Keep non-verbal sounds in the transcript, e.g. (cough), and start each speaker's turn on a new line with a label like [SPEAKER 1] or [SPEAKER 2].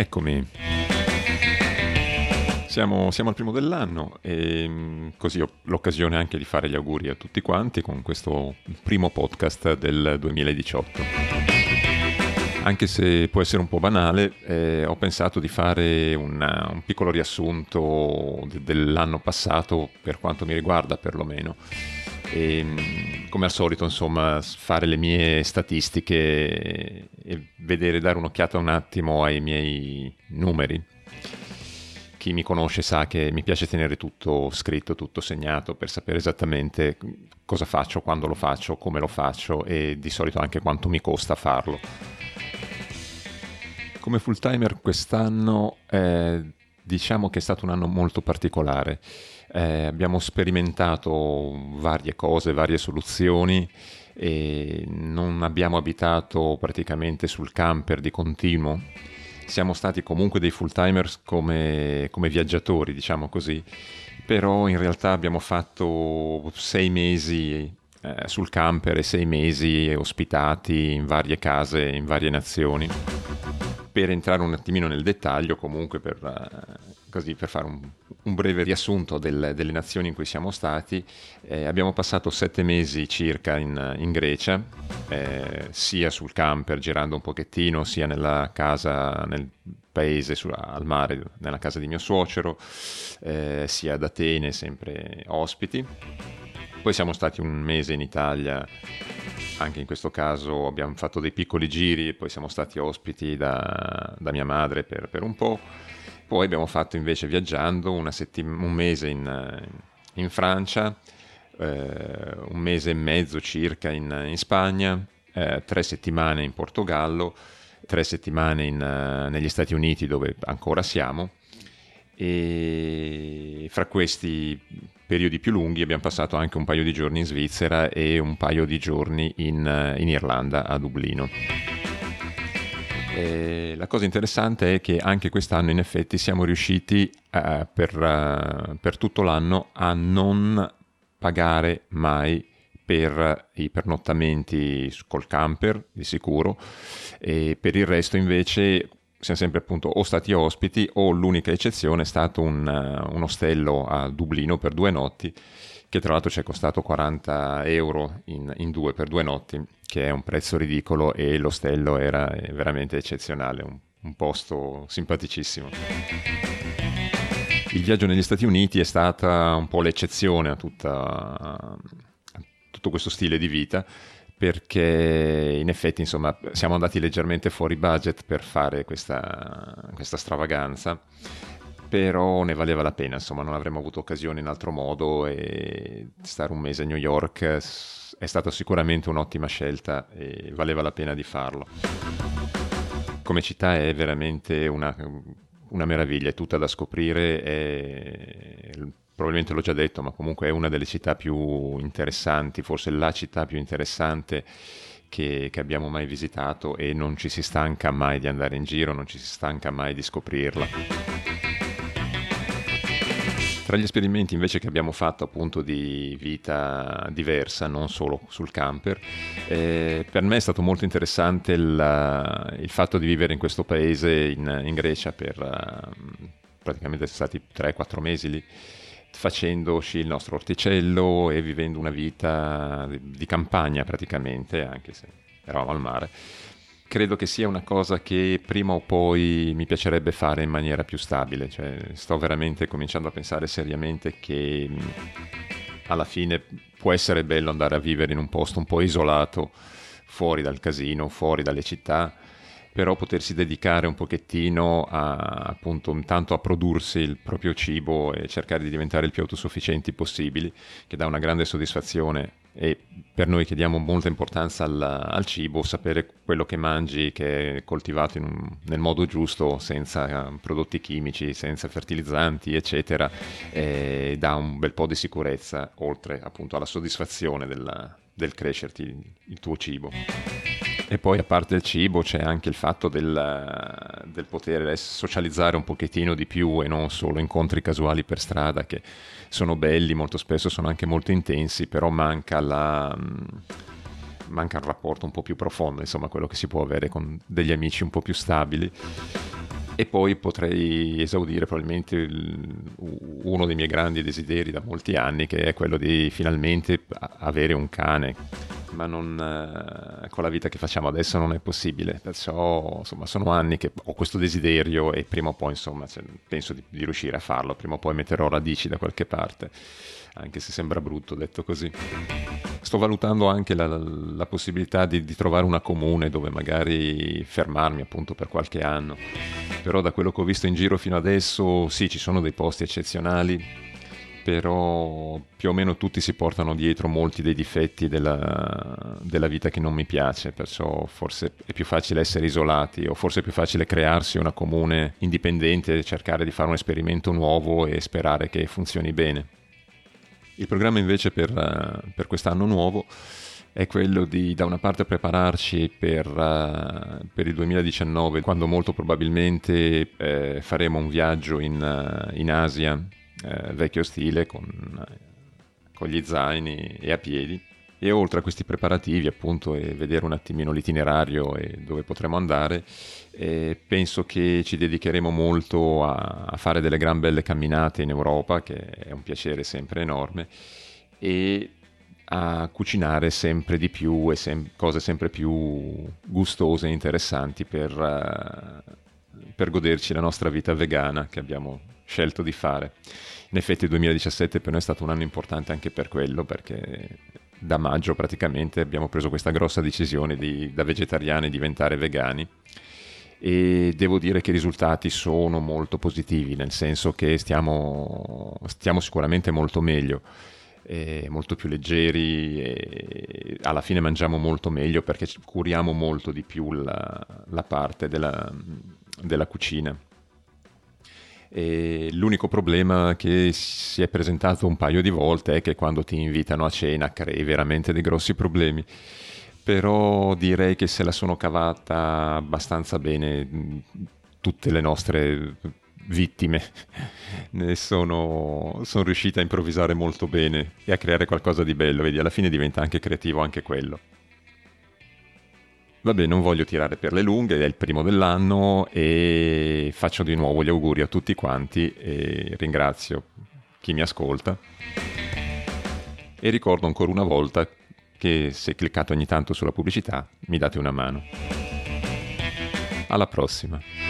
[SPEAKER 1] Eccomi. Siamo, siamo, al primo dell'anno e mm, così ho l'occasione anche di fare gli auguri a tutti quanti con questo primo podcast del 2018. Anche se può essere un po' banale, eh, ho pensato di fare una, un piccolo riassunto de- dell'anno passato per quanto mi riguarda perlomeno e mm, come al solito insomma fare le mie statistiche vedere dare un'occhiata un attimo ai miei numeri chi mi conosce sa che mi piace tenere tutto scritto, tutto segnato per sapere esattamente cosa faccio, quando lo faccio, come lo faccio e di solito anche quanto mi costa farlo. Come full timer quest'anno eh, diciamo che è stato un anno molto particolare. Eh, abbiamo sperimentato varie cose, varie soluzioni e non abbiamo abitato praticamente sul camper di continuo. Siamo stati comunque dei full timers come, come viaggiatori, diciamo così, però in realtà abbiamo fatto sei mesi eh, sul camper e sei mesi ospitati in varie case, in varie nazioni. Per entrare un attimino nel dettaglio, comunque per, uh, così, per fare un, un breve riassunto del, delle nazioni in cui siamo stati, eh, abbiamo passato sette mesi circa in, in Grecia, eh, sia sul camper girando un pochettino, sia nella casa, nel paese su, al mare, nella casa di mio suocero, eh, sia ad Atene, sempre ospiti. Poi siamo stati un mese in Italia, anche in questo caso abbiamo fatto dei piccoli giri, poi siamo stati ospiti da, da mia madre per, per, un po'. Poi abbiamo fatto invece viaggiando settim- un mese in, in Francia, eh, un mese e mezzo circa in, in Spagna, eh, tre settimane in Portogallo, tre settimane in, uh, negli Stati Uniti dove ancora siamo e fra questi periodi più lunghi abbiamo passato anche un paio di giorni in Svizzera e un paio di giorni in, in Irlanda, a Dublino. E la cosa interessante è che anche quest'anno in effetti siamo riusciti uh, per, uh, per, tutto l'anno a non pagare mai per i pernottamenti col camper di sicuro e per il resto invece siamo sempre appunto o stati ospiti o l'unica eccezione è stato un, uh, un ostello a Dublino per due notti che tra l'altro ci è costato 40 euro in, in, due per due notti che è un prezzo ridicolo e l'ostello era veramente eccezionale un, un posto simpaticissimo. Il viaggio negli Stati Uniti è stata un po' l'eccezione a, tutta, a tutto questo stile di vita perché in effetti insomma siamo andati leggermente fuori budget per fare questa, questa stravaganza però ne valeva la pena, insomma non avremmo avuto occasione in altro modo e stare un mese a New York è stata sicuramente un'ottima scelta e valeva la pena di farlo. Come città è veramente una, una meraviglia, è tutta da scoprire, è probabilmente l'ho già detto, ma comunque è una delle città più interessanti, forse la città più interessante che, che, abbiamo mai visitato e non ci si stanca mai di andare in giro, non ci si stanca mai di scoprirla. Tra gli esperimenti invece che abbiamo fatto appunto di vita diversa, non solo sul camper, eh, per me è stato molto interessante il, il, fatto di vivere in questo paese, in, in Grecia, per uh, praticamente stati 3-4 mesi lì facendoci il nostro orticello e vivendo una vita di campagna praticamente, anche se eravamo al mare. Credo che sia una cosa che prima o poi mi piacerebbe fare in maniera più stabile, cioè sto veramente cominciando a pensare seriamente che alla fine può essere bello andare a vivere in un posto un po' isolato, fuori dal casino, fuori dalle città, però potersi dedicare un pochettino a, appunto intanto a prodursi il proprio cibo e cercare di diventare il più autosufficienti possibili, che dà una grande soddisfazione e per noi che diamo molta importanza al, al cibo, sapere quello che mangi che è coltivato un, nel modo giusto, senza uh, prodotti chimici, senza fertilizzanti, eccetera, eh, dà un bel po' di sicurezza, oltre appunto alla soddisfazione della, del crescerti il tuo cibo. E poi a parte il cibo c'è anche il fatto del, del, poter socializzare un pochettino di più e non solo incontri casuali per strada che sono belli, molto spesso sono anche molto intensi, però manca, la, manca il rapporto un po' più profondo, insomma quello che si può avere con degli amici un po' più stabili. e poi potrei esaudire probabilmente uno dei miei grandi desideri da molti anni, che è quello di finalmente avere un cane. Ma non, eh, con la vita che facciamo adesso non è possibile, perciò insomma sono anni che ho questo desiderio e prima o poi insomma cioè, penso di, di riuscire a farlo, prima o poi metterò radici da qualche parte anche se sembra brutto detto così. Sto valutando anche la, la possibilità di, di, trovare una comune dove magari fermarmi appunto per qualche anno, però da quello che ho visto in giro fino adesso sì ci sono dei posti eccezionali, però più o meno tutti si portano dietro molti dei difetti della, della, vita che non mi piace, perciò forse è più facile essere isolati o forse è più facile crearsi una comune indipendente, cercare di fare un esperimento nuovo e sperare che funzioni bene. Il programma invece per, per quest'anno nuovo è quello di da una parte prepararci per, uh, per il 2019 quando molto probabilmente eh, faremo un viaggio in, uh, in Asia eh, vecchio stile con, con, gli zaini e a piedi. E oltre a questi preparativi appunto e vedere un attimino l'itinerario e dove potremo andare eh, penso che ci dedicheremo molto a, a, fare delle gran belle camminate in Europa, che è un piacere sempre enorme, e a cucinare sempre di più e sem- cose sempre più gustose e interessanti per, uh, per goderci la nostra vita vegana che abbiamo scelto di fare. In effetti il 2017 per noi è stato un anno importante anche per quello, perché da maggio praticamente abbiamo preso questa grossa decisione di da vegetariani diventare vegani e devo dire che i risultati sono molto positivi, nel senso che stiamo, stiamo sicuramente molto meglio, molto più leggeri alla fine mangiamo molto meglio perché curiamo molto di più la, la parte della, della cucina. E l'unico problema che si è presentato un paio di volte è che quando ti invitano a cena crei veramente dei grossi problemi però direi che se la sono cavata abbastanza bene tutte le nostre vittime (laughs) ne sono, sono riuscite a improvvisare molto bene e a creare qualcosa di bello, vedi, alla fine diventa anche creativo anche quello. Vabbè, non voglio tirare per le lunghe, è il primo dell'anno e faccio di nuovo gli auguri a tutti quanti e ringrazio chi mi ascolta. E ricordo ancora una volta che se cliccate ogni tanto sulla pubblicità mi date una mano. Alla prossima!